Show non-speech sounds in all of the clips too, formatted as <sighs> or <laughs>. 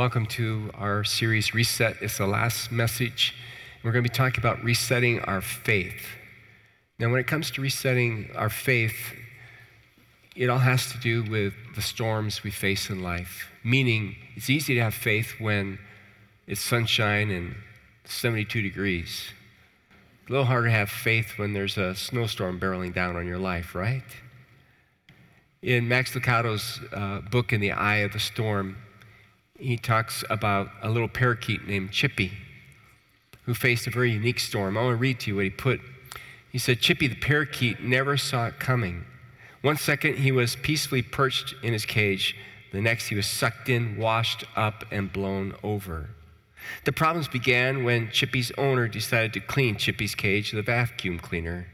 Welcome to our series Reset. It's the last message. We're going to be talking about resetting our faith. Now, when it comes to resetting our faith, it all has to do with the storms we face in life. Meaning, it's easy to have faith when it's sunshine and 72 degrees. A little harder to have faith when there's a snowstorm barreling down on your life, right? In Max Lucado's uh, book, In the Eye of the Storm, he talks about a little parakeet named Chippy who faced a very unique storm. I want to read to you what he put. He said, Chippy the parakeet never saw it coming. One second he was peacefully perched in his cage, the next he was sucked in, washed up, and blown over. The problems began when Chippy's owner decided to clean Chippy's cage with a vacuum cleaner.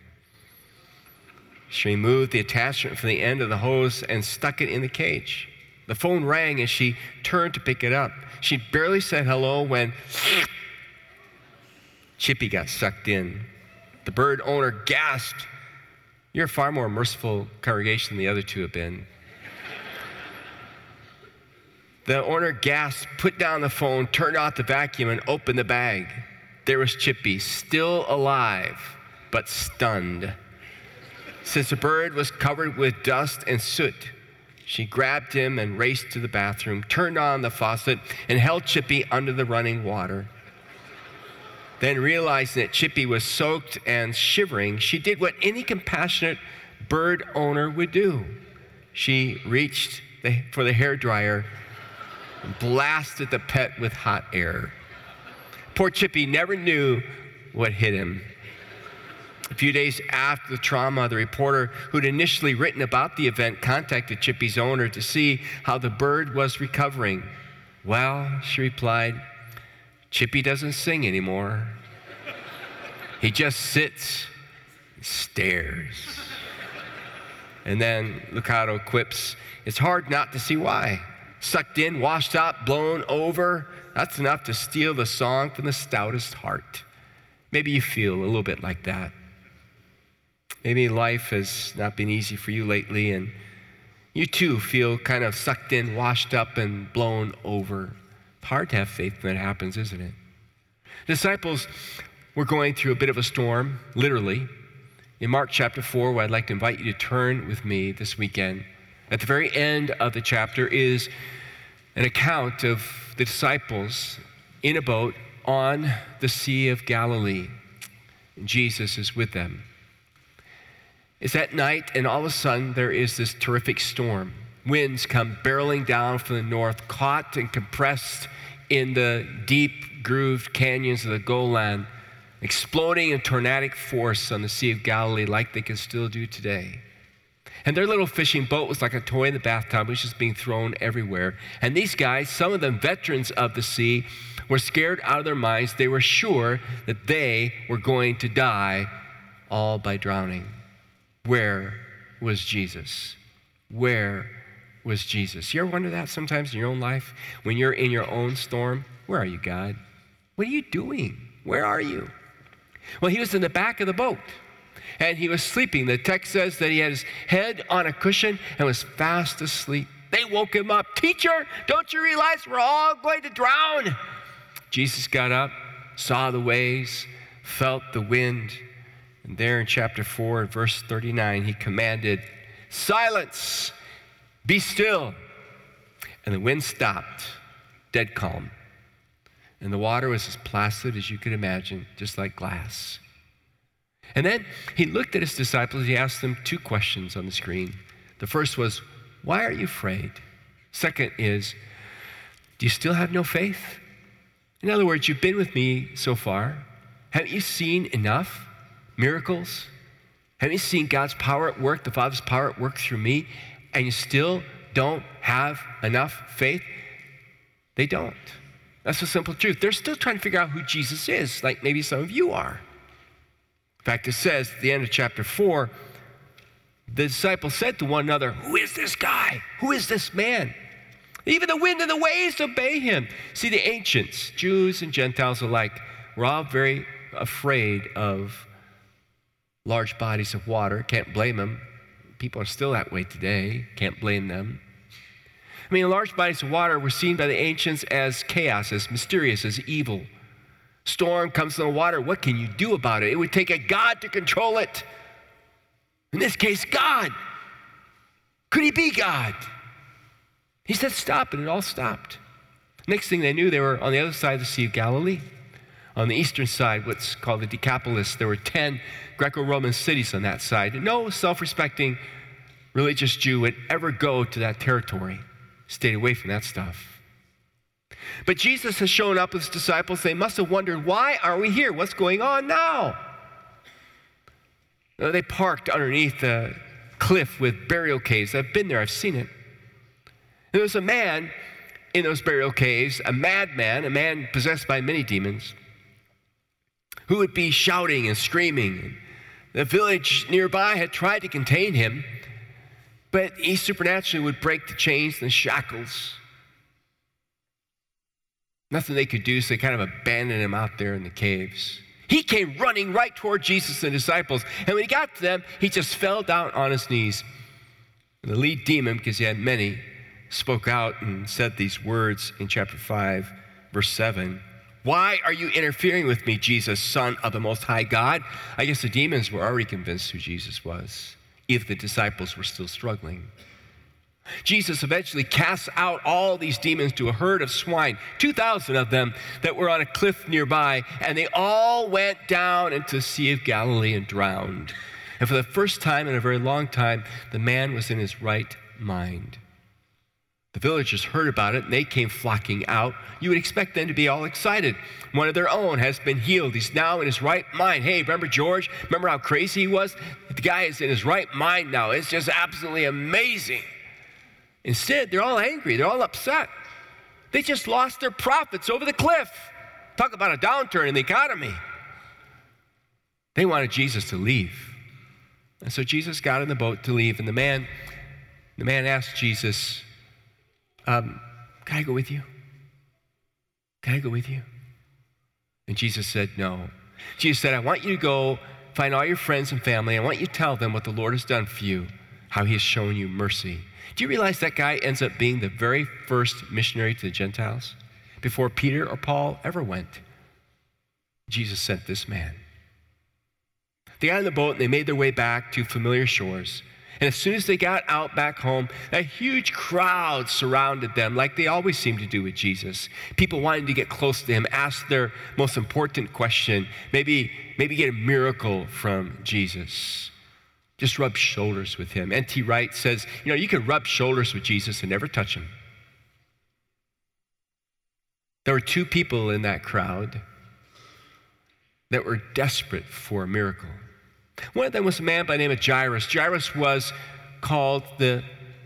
She removed the attachment from the end of the hose and stuck it in the cage. The phone rang as she turned to pick it up. She barely said hello when Chippy got sucked in. The bird owner gasped. You're a far more merciful congregation than the other two have been. the owner gasped, put down the phone, turned off the vacuum, and opened the bag. There was Chippy, still alive, but stunned. Since the bird was covered with dust and soot, she grabbed him and raced to the bathroom, turned on the faucet, and held Chippy under the running water. Then, realizing that Chippy was soaked and shivering, she did what any compassionate bird owner would do. She reached the, for the hair dryer and blasted the pet with hot air. Poor Chippy never knew what hit him. A few days after the trauma, the reporter who'd initially written about the event contacted Chippy's owner to see how the bird was recovering. Well, she replied, Chippy doesn't sing anymore. He just sits and stares. And then Lucado quips, It's hard not to see why. Sucked in, washed up, blown over, that's enough to steal the song from the stoutest heart. Maybe you feel a little bit like that. Maybe life has not been easy for you lately, and you too feel kind of sucked in, washed up, and blown over. It's hard to have faith when that happens, isn't it? Disciples were going through a bit of a storm, literally. In Mark chapter 4, where I'd like to invite you to turn with me this weekend, at the very end of the chapter is an account of the disciples in a boat on the Sea of Galilee. Jesus is with them. It's at night, and all of a sudden, there is this terrific storm. Winds come barreling down from the north, caught and compressed in the deep grooved canyons of the Golan, exploding in tornadic force on the Sea of Galilee like they can still do today. And their little fishing boat was like a toy in the bathtub, it was just being thrown everywhere. And these guys, some of them veterans of the sea, were scared out of their minds. They were sure that they were going to die all by drowning. Where was Jesus? Where was Jesus? You ever wonder that sometimes in your own life? When you're in your own storm, where are you, God? What are you doing? Where are you? Well, he was in the back of the boat and he was sleeping. The text says that he had his head on a cushion and was fast asleep. They woke him up. Teacher, don't you realize we're all going to drown? Jesus got up, saw the waves, felt the wind, and there in chapter 4, verse 39, he commanded, Silence, be still. And the wind stopped, dead calm. And the water was as placid as you could imagine, just like glass. And then he looked at his disciples. He asked them two questions on the screen. The first was, Why are you afraid? Second is, Do you still have no faith? In other words, you've been with me so far. Haven't you seen enough? Miracles? Have you seen God's power at work, the Father's power at work through me, and you still don't have enough faith? They don't. That's the simple truth. They're still trying to figure out who Jesus is, like maybe some of you are. In fact, it says at the end of chapter 4, the disciples said to one another, Who is this guy? Who is this man? Even the wind and the waves obey him. See, the ancients, Jews and Gentiles alike, were all very afraid of large bodies of water. Can't blame them. People are still that way today. Can't blame them. I mean, large bodies of water were seen by the ancients as chaos, as mysterious, as evil. Storm comes in the water. What can you do about it? It would take a God to control it. In this case, God. Could he be God? He said, Stop, and it all stopped. Next thing they knew, they were on the other side of the Sea of Galilee. On the eastern side, what's called the Decapolis, there were 10 Greco Roman cities on that side. No self respecting religious Jew would ever go to that territory, stayed away from that stuff. But Jesus has shown up with his disciples. They must have wondered, why are we here? What's going on now? They parked underneath the cliff with burial caves. I've been there, I've seen it. There was a man in those burial caves, a madman, a man possessed by many demons, who would be shouting and screaming. The village nearby had tried to contain him, but he supernaturally would break the chains and the shackles. Nothing they could do, so they kind of abandoned him out there in the caves. He came running right toward Jesus and the disciples, and when he got to them, he just fell down on his knees. And the lead demon, because he had many, spoke out and said these words in chapter 5, verse 7. Why are you interfering with me, Jesus, Son of the Most High God? I guess the demons were already convinced who Jesus was, if the disciples were still struggling. Jesus eventually casts out all these demons to a herd of swine, 2,000 of them that were on a cliff nearby, and they all went down into the Sea of Galilee and drowned. And for the first time in a very long time, the man was in his right mind. The villagers heard about it and they came flocking out. You would expect them to be all excited. One of their own has been healed. He's now in his right mind. Hey, remember George? Remember how crazy he was? The guy is in his right mind now. It's just absolutely amazing. Instead, they're all angry, they're all upset. They just lost their profits over the cliff. Talk about a downturn in the economy. They wanted Jesus to leave. And so Jesus got in the boat to leave, and the man, the man asked Jesus, um, Can I go with you? Can I go with you? And Jesus said, No. Jesus said, I want you to go find all your friends and family. I want you to tell them what the Lord has done for you, how he has shown you mercy. Do you realize that guy ends up being the very first missionary to the Gentiles before Peter or Paul ever went? Jesus sent this man. They got in the boat and they made their way back to familiar shores. And as soon as they got out back home, a huge crowd surrounded them, like they always seem to do with Jesus. People wanting to get close to him, ask their most important question, maybe, maybe get a miracle from Jesus. Just rub shoulders with him. N.T. Wright says, you know, you can rub shoulders with Jesus and never touch him. There were two people in that crowd that were desperate for a miracle. One of them was a man by the name of Jairus. Jairus was called the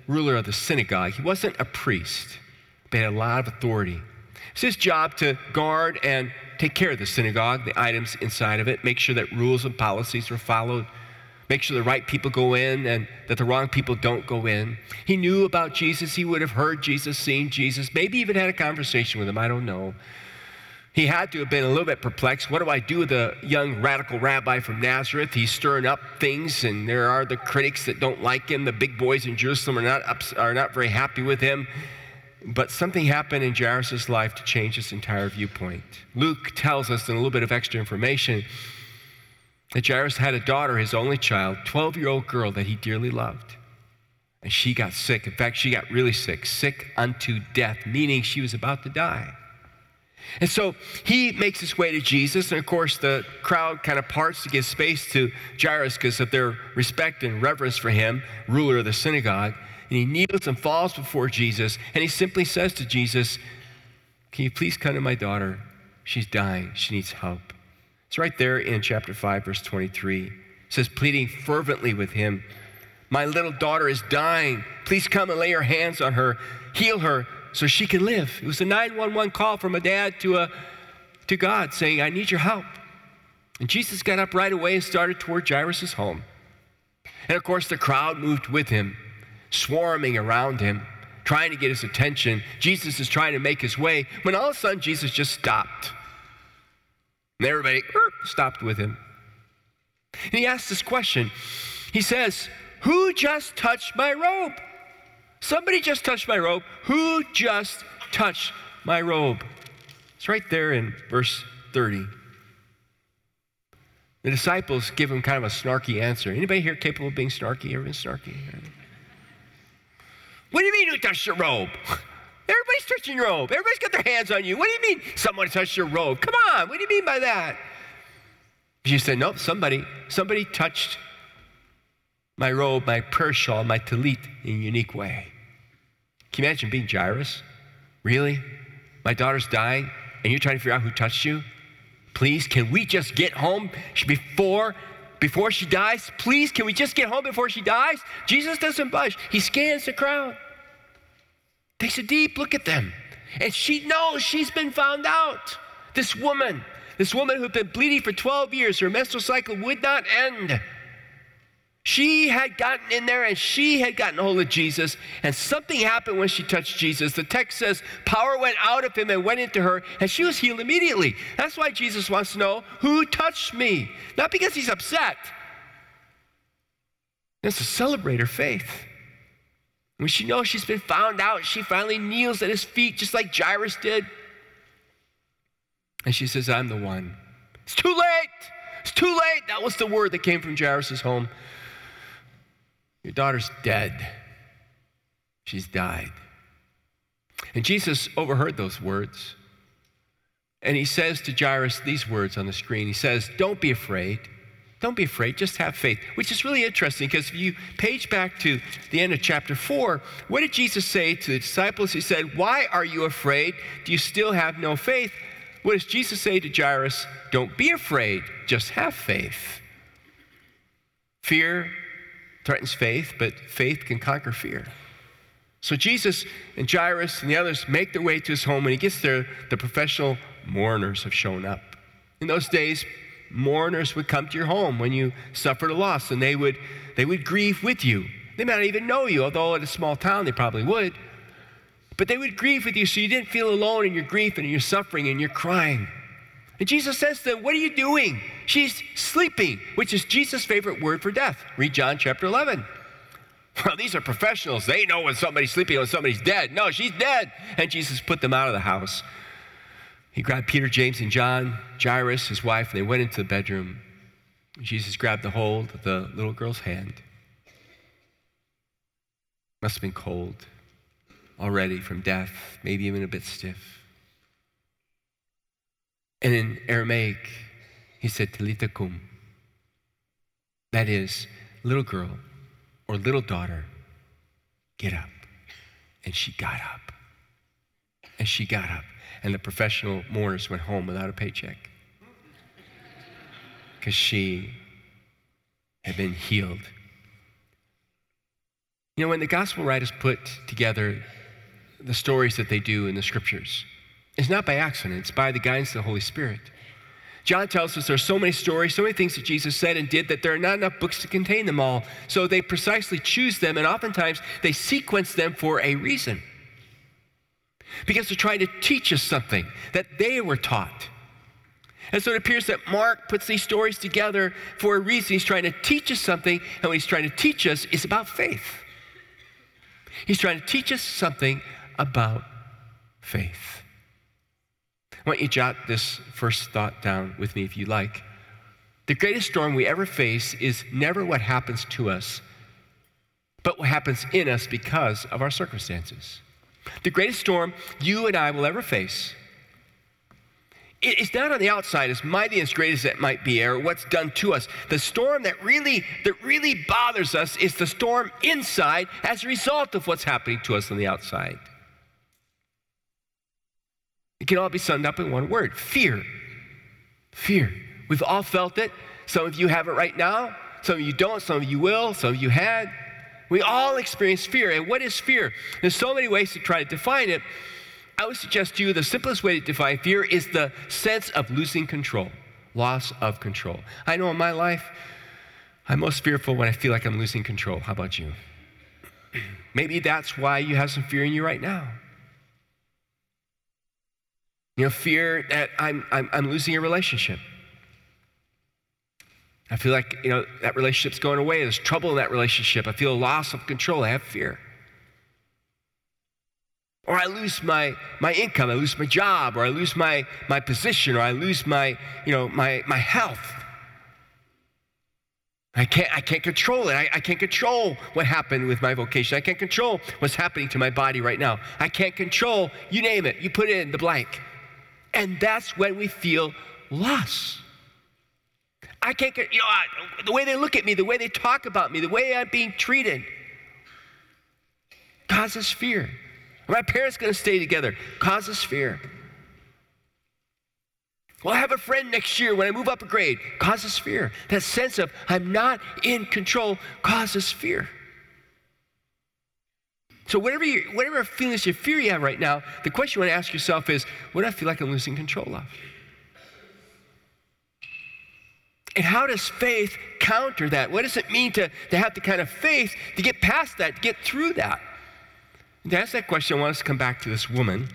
ruler of the synagogue. He wasn't a priest, but had a lot of authority. It's his job to guard and take care of the synagogue, the items inside of it, make sure that rules and policies are followed, make sure the right people go in and that the wrong people don't go in. He knew about Jesus. He would have heard Jesus, seen Jesus, maybe even had a conversation with him. I don't know. He had to have been a little bit perplexed. What do I do with a young radical rabbi from Nazareth? He's stirring up things, and there are the critics that don't like him. The big boys in Jerusalem are not, ups, are not very happy with him. But something happened in Jairus' life to change his entire viewpoint. Luke tells us in a little bit of extra information that Jairus had a daughter, his only child, 12 year old girl that he dearly loved. And she got sick. In fact, she got really sick, sick unto death, meaning she was about to die. And so he makes his way to Jesus, and of course, the crowd kind of parts to give space to Jairus because of their respect and reverence for him, ruler of the synagogue. And he kneels and falls before Jesus, and he simply says to Jesus, Can you please come to my daughter? She's dying, she needs help. It's right there in chapter 5, verse 23. It says, pleading fervently with him, My little daughter is dying. Please come and lay your hands on her, heal her so she can live. It was a 911 call from a dad to, a, to God saying, I need your help. And Jesus got up right away and started toward Jairus' home. And of course, the crowd moved with him, swarming around him, trying to get his attention. Jesus is trying to make his way when all of a sudden Jesus just stopped. And everybody er, stopped with him. And he asked this question. He says, Who just touched my robe? Somebody just touched my robe. Who just touched my robe? It's right there in verse 30. The disciples give him kind of a snarky answer. Anybody here capable of being snarky? Ever been snarky? What do you mean who touched your robe? <laughs> Everybody's touching your robe. Everybody's got their hands on you. What do you mean someone touched your robe? Come on, what do you mean by that? She said, Nope, somebody, somebody touched my robe, my prayer shawl, my talit in a unique way. Can you imagine being Jairus? Really? My daughter's dying, and you're trying to figure out who touched you? Please, can we just get home before before she dies? Please, can we just get home before she dies? Jesus doesn't budge. He scans the crowd. Takes a deep look at them. And she knows she's been found out. This woman, this woman who'd been bleeding for 12 years, her menstrual cycle would not end. She had gotten in there and she had gotten hold of Jesus, and something happened when she touched Jesus. The text says power went out of him and went into her, and she was healed immediately. That's why Jesus wants to know who touched me, not because he's upset. It's to celebrate her faith. When she knows she's been found out, she finally kneels at his feet, just like Jairus did. And she says, I'm the one. It's too late. It's too late. That was the word that came from Jairus' home. Your daughter's dead. She's died. And Jesus overheard those words. And he says to Jairus these words on the screen He says, Don't be afraid. Don't be afraid, just have faith, which is really interesting because if you page back to the end of chapter 4, what did Jesus say to the disciples? He said, Why are you afraid? Do you still have no faith? What does Jesus say to Jairus? Don't be afraid, just have faith. Fear threatens faith, but faith can conquer fear. So Jesus and Jairus and the others make their way to his home. When he gets there, the professional mourners have shown up. In those days, mourners would come to your home when you suffered a loss, and they would, they would grieve with you. They might not even know you, although in a small town they probably would. But they would grieve with you so you didn't feel alone in your grief and in your suffering and your crying. And Jesus says to them, What are you doing? She's sleeping, which is Jesus' favorite word for death. Read John chapter 11. Well, these are professionals. They know when somebody's sleeping, when somebody's dead. No, she's dead. And Jesus put them out of the house. He grabbed Peter, James, and John, Jairus, his wife, and they went into the bedroom. Jesus grabbed the hold of the little girl's hand. Must have been cold already from death, maybe even a bit stiff. And in Aramaic, he said, Talita kum. That is, little girl or little daughter, get up. And she got up. And she got up and the professional mourners went home without a paycheck because she had been healed. You know, when the gospel writers put together the stories that they do in the scriptures, it's not by accident, it's by the guidance of the Holy Spirit. John tells us there's so many stories, so many things that Jesus said and did that there are not enough books to contain them all. So they precisely choose them, and oftentimes they sequence them for a reason because they're trying to teach us something that they were taught. And so it appears that Mark puts these stories together for a reason. He's trying to teach us something, and what he's trying to teach us is about faith. He's trying to teach us something about faith. I want you to jot this first thought down with me if you like. The greatest storm we ever face is never what happens to us, but what happens in us because of our circumstances. The greatest storm you and I will ever face it's not on the outside, as mighty and as great as it might be, or what's done to us. The storm that really, that really bothers us is the storm inside as a result of what's happening to us on the outside. It can all be summed up in one word fear. Fear. We've all felt it. Some of you have it right now. Some of you don't. Some of you will. Some of you had. We all experience fear. And what is fear? There's so many ways to try to define it. I would suggest to you the simplest way to define fear is the sense of losing control, loss of control. I know in my life, I'm most fearful when I feel like I'm losing control. How about you? <clears throat> Maybe that's why you have some fear in you right now. You know, fear that I'm, I'm, I'm losing a relationship. I feel like, you know, that relationship's going away. There's trouble in that relationship. I feel a loss of control. I have fear. Or I lose my, my income, I lose my job, or I lose my, my position, or I lose my, you know, my, my health. I can't, I can't control it. I, I can't control what happened with my vocation. I can't control what's happening to my body right now. I can't control, you name it, you put it in the blank. And that's when we feel loss. I can't, get, you know, I, the way they look at me, the way they talk about me, the way I'm being treated causes fear. Are my parents going to stay together? Causes fear. Well, I have a friend next year when I move up a grade? Causes fear. That sense of I'm not in control causes fear. So whatever you, whatever feelings of fear you have right now, the question you want to ask yourself is, what do I feel like I'm losing control of? And how does faith counter that? What does it mean to, to have the kind of faith to get past that, to get through that? And to ask that question, I want us to come back to this woman,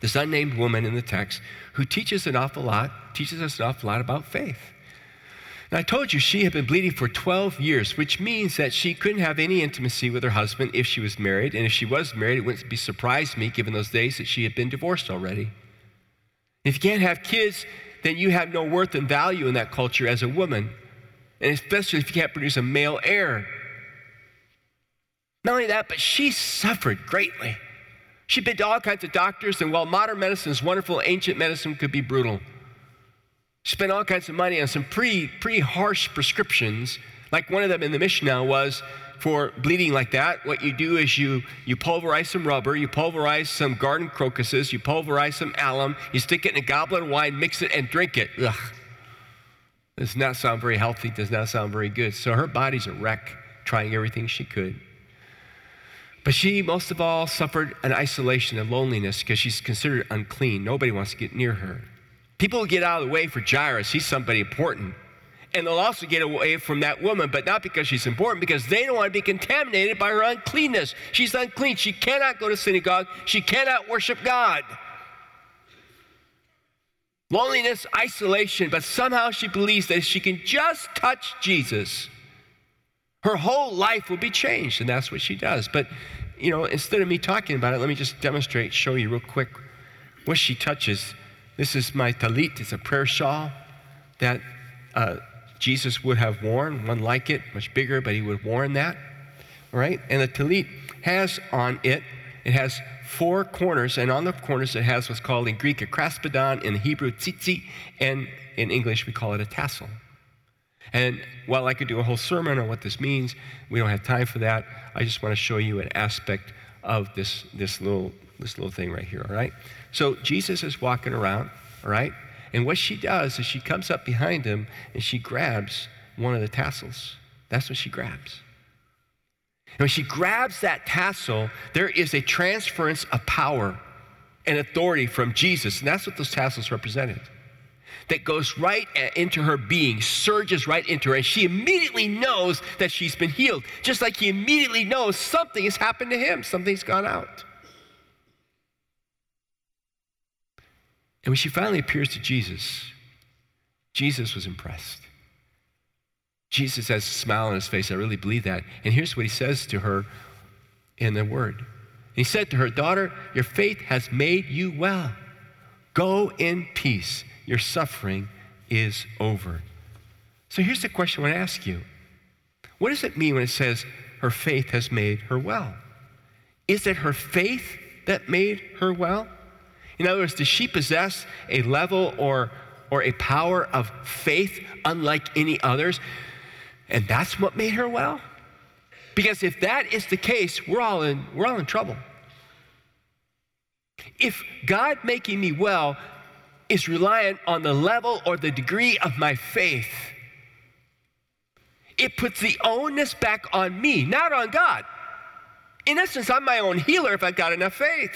this unnamed woman in the text, who teaches an awful lot, teaches us an awful lot about faith. And I told you she had been bleeding for 12 years, which means that she couldn't have any intimacy with her husband if she was married. And if she was married, it wouldn't be surprised me, given those days, that she had been divorced already. If you can't have kids, then you have no worth and value in that culture as a woman. And especially if you can't produce a male heir. Not only that, but she suffered greatly. She'd been to all kinds of doctors, and while modern medicine is wonderful, ancient medicine could be brutal. Spent all kinds of money on some pretty, pretty harsh prescriptions. Like one of them in the Mishnah was for bleeding like that, what you do is you, you pulverize some rubber, you pulverize some garden crocuses, you pulverize some alum, you stick it in a goblet of wine, mix it, and drink it. Ugh. Does not sound very healthy, does not sound very good. So her body's a wreck, trying everything she could. But she, most of all, suffered an isolation and loneliness because she's considered unclean. Nobody wants to get near her. People will get out of the way for Jairus. He's somebody important. And they'll also get away from that woman, but not because she's important, because they don't want to be contaminated by her uncleanness. She's unclean. She cannot go to synagogue. She cannot worship God. Loneliness, isolation, but somehow she believes that if she can just touch Jesus, her whole life will be changed, and that's what she does. But, you know, instead of me talking about it, let me just demonstrate, show you real quick what she touches. This is my talit, it's a prayer shawl that uh, Jesus would have worn, one like it, much bigger, but he would have worn that. All right? And the talit has on it, it has four corners, and on the corners it has what's called in Greek a kraspedon, in Hebrew tzitzi, and in English we call it a tassel. And while I could do a whole sermon on what this means, we don't have time for that. I just want to show you an aspect of this, this, little, this little thing right here, all right? So Jesus is walking around, all right? And what she does is she comes up behind him and she grabs one of the tassels. That's what she grabs. And when she grabs that tassel, there is a transference of power and authority from Jesus. And that's what those tassels represented that goes right uh, into her being, surges right into her, and she immediately knows that she's been healed, just like he immediately knows something has happened to him, something's gone out. And when she finally appears to Jesus, Jesus was impressed. Jesus has a smile on his face. I really believe that. And here's what he says to her in the word. He said to her, Daughter, your faith has made you well. Go in peace your suffering is over. So here's the question I want to ask you What does it mean when it says her faith has made her well? Is it her faith that made her well? In other words, does she possess a level or, or a power of faith unlike any others? And that's what made her well? Because if that is the case, we're all in, we're all in trouble. If God making me well is reliant on the level or the degree of my faith. It puts the onus back on me, not on God. In essence, I'm my own healer if I've got enough faith.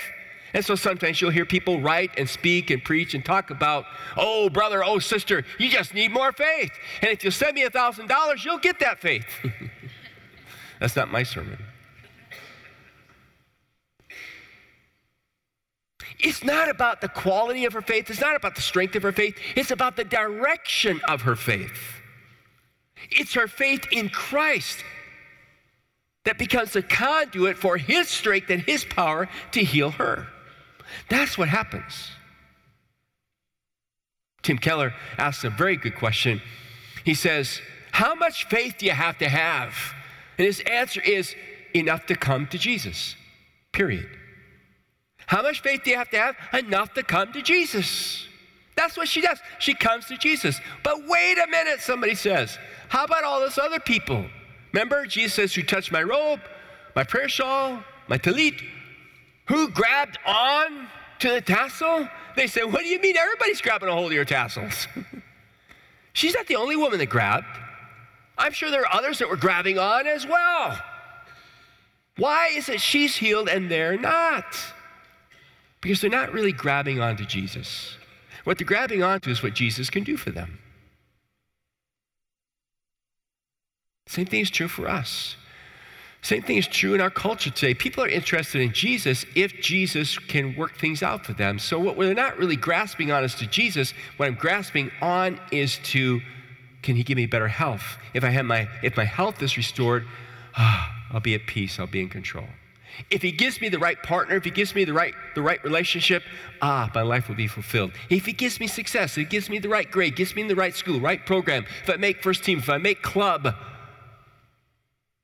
And so sometimes you'll hear people write and speak and preach and talk about, oh, brother, oh, sister, you just need more faith. And if you send me a $1,000, you'll get that faith. <laughs> That's not my sermon. It's not about the quality of her faith, it's not about the strength of her faith, it's about the direction of her faith. It's her faith in Christ. that becomes the conduit for his strength and his power to heal her. That's what happens. Tim Keller asks a very good question. He says, How much faith do you have to have? And his answer is enough to come to Jesus, period. How much faith do you have to have? Enough to come to Jesus. That's what she does. She comes to Jesus. But wait a minute, somebody says. How about all those other people? Remember, Jesus says, Who touched my robe, my prayer shawl, my talit? Who grabbed on to the tassel? They said, What do you mean everybody's grabbing a hold of your tassels? <laughs> She's not the only woman that grabbed. I'm sure there are others that were grabbing on as well. Why is it she's healed and they're not? Because they're not really grabbing onto Jesus. What they're grabbing onto is what Jesus can do for them. Same thing is true for us. Same thing is true in our culture today. People are interested in Jesus if Jesus can work things out for them. So, what we're not really grasping on is to Jesus. What I'm grasping on is to, can He give me better health? If I have my, if my health is restored, ah, <sighs> I'll be at peace. I'll be in control. If He gives me the right partner, if He gives me the right, the right relationship, ah, my life will be fulfilled. If He gives me success, if He gives me the right grade, gives me the right school, right program, if I make first team, if I make club,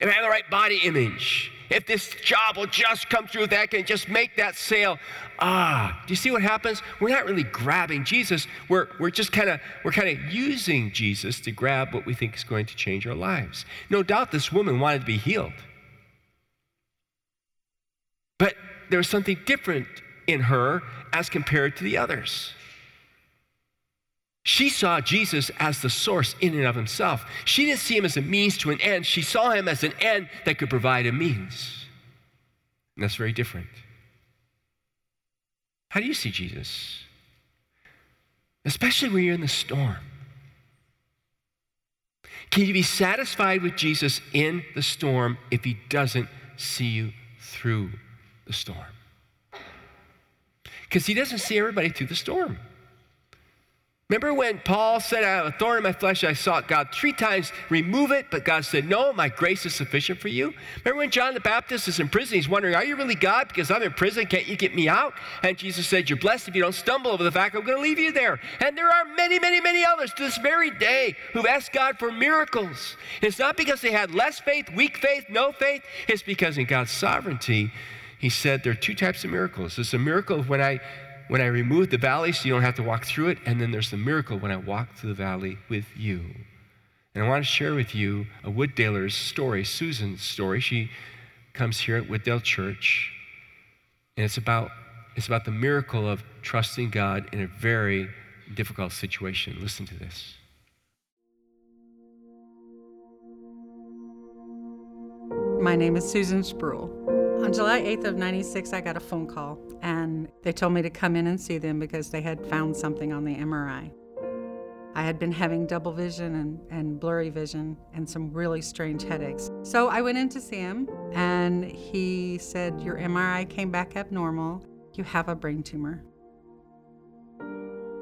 if I have the right body image, if this job will just come through, that can just make that sale. Ah, do you see what happens? We're not really grabbing Jesus. We're, we're just kind of we're kind of using Jesus to grab what we think is going to change our lives. No doubt this woman wanted to be healed. But there was something different in her as compared to the others. She saw Jesus as the source in and of himself. She didn't see him as a means to an end. She saw him as an end that could provide a means. And that's very different. How do you see Jesus? Especially when you're in the storm. Can you be satisfied with Jesus in the storm if he doesn't see you through the storm? Because he doesn't see everybody through the storm. Remember when Paul said, I have a thorn in my flesh, I sought God three times, remove it, but God said, No, my grace is sufficient for you. Remember when John the Baptist is in prison, he's wondering, Are you really God? Because I'm in prison, can't you get me out? And Jesus said, You're blessed if you don't stumble over the fact I'm going to leave you there. And there are many, many, many others to this very day who've asked God for miracles. It's not because they had less faith, weak faith, no faith, it's because in God's sovereignty, He said there are two types of miracles. There's a miracle of when I when I remove the valley so you don't have to walk through it, and then there's the miracle when I walk through the valley with you. And I want to share with you a Wooddale's story, Susan's story. She comes here at Wooddale Church, and it's about, it's about the miracle of trusting God in a very difficult situation. Listen to this. My name is Susan Spruill. On July 8th of 96, I got a phone call and they told me to come in and see them because they had found something on the MRI. I had been having double vision and, and blurry vision and some really strange headaches. So I went in to see him and he said, Your MRI came back abnormal. You have a brain tumor.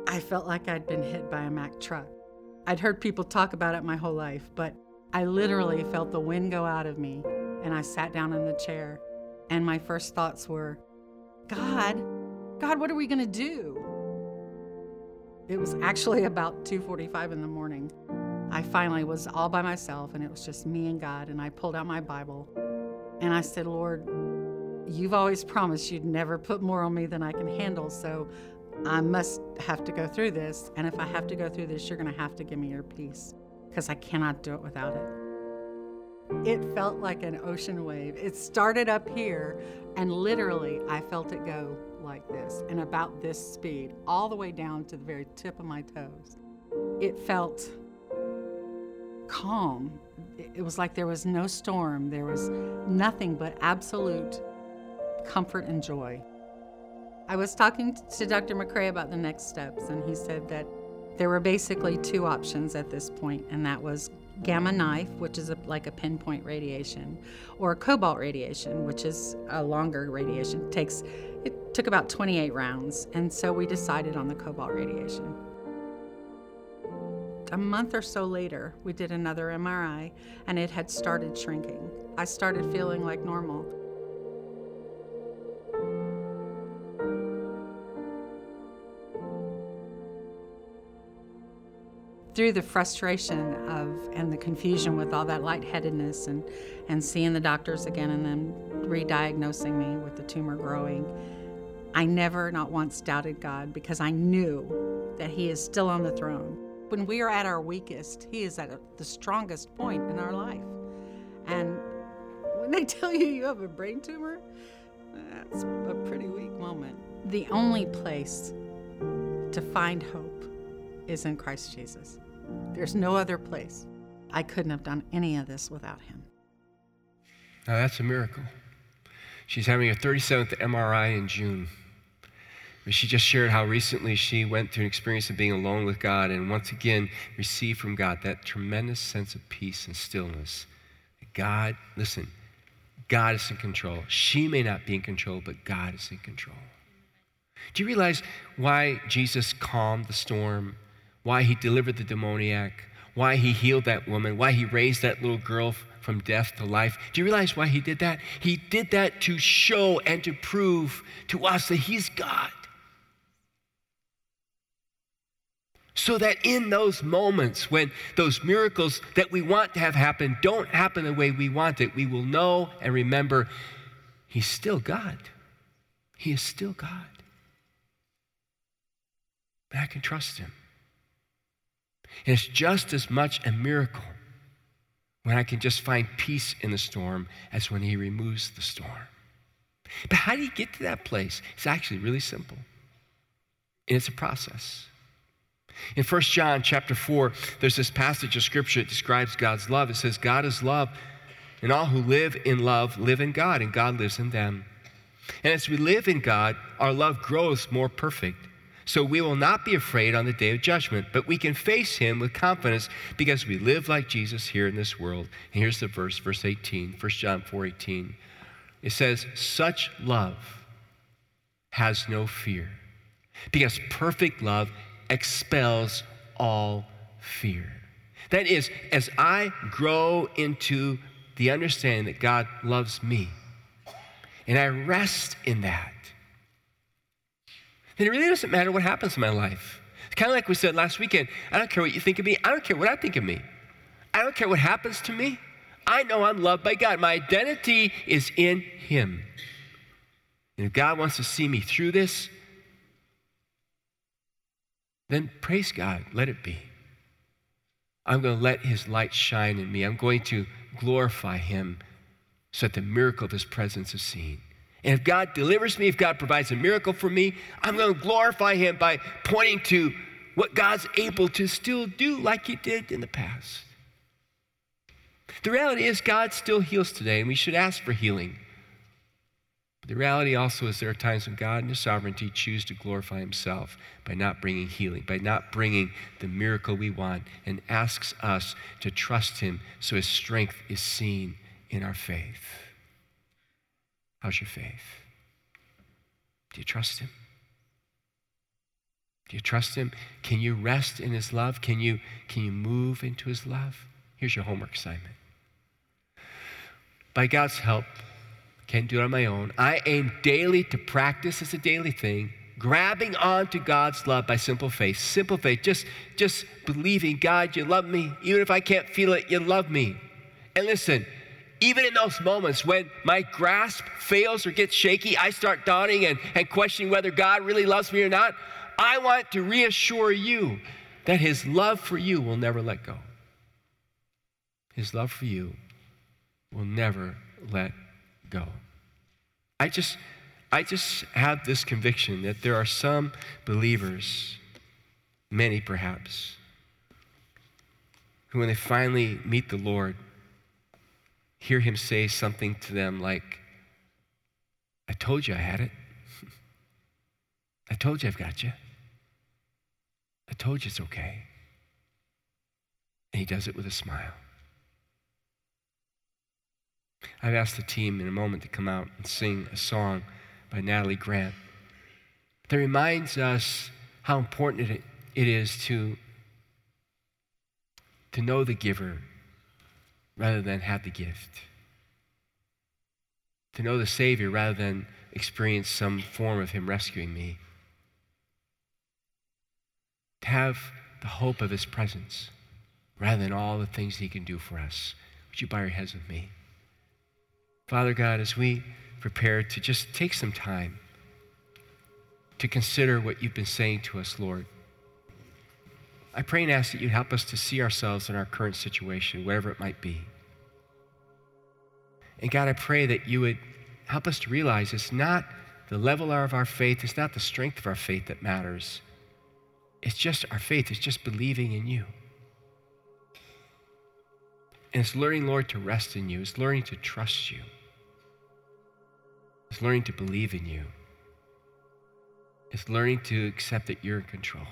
I felt like I'd been hit by a Mack truck. I'd heard people talk about it my whole life, but I literally felt the wind go out of me and I sat down in the chair and my first thoughts were, God, God, what are we going to do? It was actually about 2:45 in the morning. I finally was all by myself and it was just me and God and I pulled out my Bible and I said, "Lord, you've always promised you'd never put more on me than I can handle, so I must have to go through this, and if I have to go through this, you're going to have to give me your peace because I cannot do it without it." It felt like an ocean wave. It started up here, and literally, I felt it go like this and about this speed, all the way down to the very tip of my toes. It felt calm. It was like there was no storm, there was nothing but absolute comfort and joy. I was talking to Dr. McCrae about the next steps, and he said that there were basically two options at this point, and that was gamma knife, which is a, like a pinpoint radiation, or cobalt radiation, which is a longer radiation. It takes it took about 28 rounds, and so we decided on the cobalt radiation. a month or so later, we did another MRI and it had started shrinking. I started feeling like normal. Through the frustration of and the confusion with all that lightheadedness and and seeing the doctors again and then re-diagnosing me with the tumor growing i never not once doubted god because i knew that he is still on the throne. When we are at our weakest he is at the strongest point in our life. And when they <laughs> tell you you have a brain tumor that's a pretty weak moment. The only place to find hope is in Christ Jesus. There's no other place. I couldn't have done any of this without him. Now that's a miracle. She's having a 37th MRI in June. She just shared how recently she went through an experience of being alone with God and once again received from God that tremendous sense of peace and stillness. God, listen, God is in control. She may not be in control, but God is in control. Do you realize why Jesus calmed the storm why he delivered the demoniac, why he healed that woman, why he raised that little girl from death to life. Do you realize why he did that? He did that to show and to prove to us that he's God. So that in those moments when those miracles that we want to have happen don't happen the way we want it, we will know and remember he's still God. He is still God. But I can trust him. And it's just as much a miracle when I can just find peace in the storm as when He removes the storm. But how do you get to that place? It's actually really simple. And it's a process. In 1 John chapter 4, there's this passage of scripture that describes God's love. It says, God is love, and all who live in love live in God, and God lives in them. And as we live in God, our love grows more perfect. So we will not be afraid on the day of judgment, but we can face him with confidence because we live like Jesus here in this world. And here's the verse, verse 18, 1 John 4 18. It says, Such love has no fear, because perfect love expels all fear. That is, as I grow into the understanding that God loves me, and I rest in that, then it really doesn't matter what happens in my life. It's kind of like we said last weekend I don't care what you think of me, I don't care what I think of me. I don't care what happens to me. I know I'm loved by God. My identity is in Him. And if God wants to see me through this, then praise God. Let it be. I'm going to let His light shine in me. I'm going to glorify Him so that the miracle of His presence is seen. And if God delivers me, if God provides a miracle for me, I'm going to glorify Him by pointing to what God's able to still do like He did in the past. The reality is, God still heals today, and we should ask for healing. But the reality also is, there are times when God in His sovereignty choose to glorify Himself by not bringing healing, by not bringing the miracle we want, and asks us to trust Him so His strength is seen in our faith. How's your faith? Do you trust Him? Do you trust Him? Can you rest in His love? Can you, can you move into His love? Here's your homework assignment. By God's help, can't do it on my own. I aim daily to practice as a daily thing, grabbing onto God's love by simple faith. Simple faith, just, just believing, God, you love me. Even if I can't feel it, you love me. And listen, even in those moments when my grasp fails or gets shaky, I start doubting and, and questioning whether God really loves me or not. I want to reassure you that His love for you will never let go. His love for you will never let go. I just, I just have this conviction that there are some believers, many perhaps, who when they finally meet the Lord, hear him say something to them like, I told you I had it. I told you I've got you. I told you it's okay. And he does it with a smile. I've asked the team in a moment to come out and sing a song by Natalie Grant that reminds us how important it, is to to know the giver rather than have the gift, to know the Savior rather than experience some form of Him rescuing me, to have the hope of His presence rather than all the things He can do for us. Would you bow your heads with me? Father God, as we prepare to just take some time to consider what you've been saying to us, Lord, I pray and ask that you help us to see ourselves in our current situation, whatever it might be. And God, I pray that you would help us to realize it's not the level of our faith, it's not the strength of our faith that matters. It's just our faith, it's just believing in you. And it's learning, Lord, to rest in you, it's learning to trust you, it's learning to believe in you, it's learning to accept that you're in control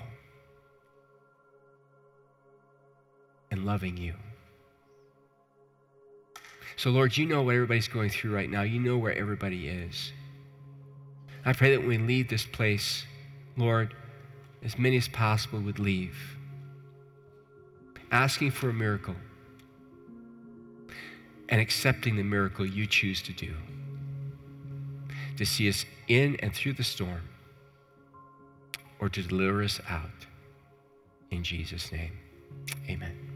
and loving you. So, Lord, you know what everybody's going through right now. You know where everybody is. I pray that when we leave this place, Lord, as many as possible would leave, asking for a miracle and accepting the miracle you choose to do, to see us in and through the storm, or to deliver us out. In Jesus' name, amen.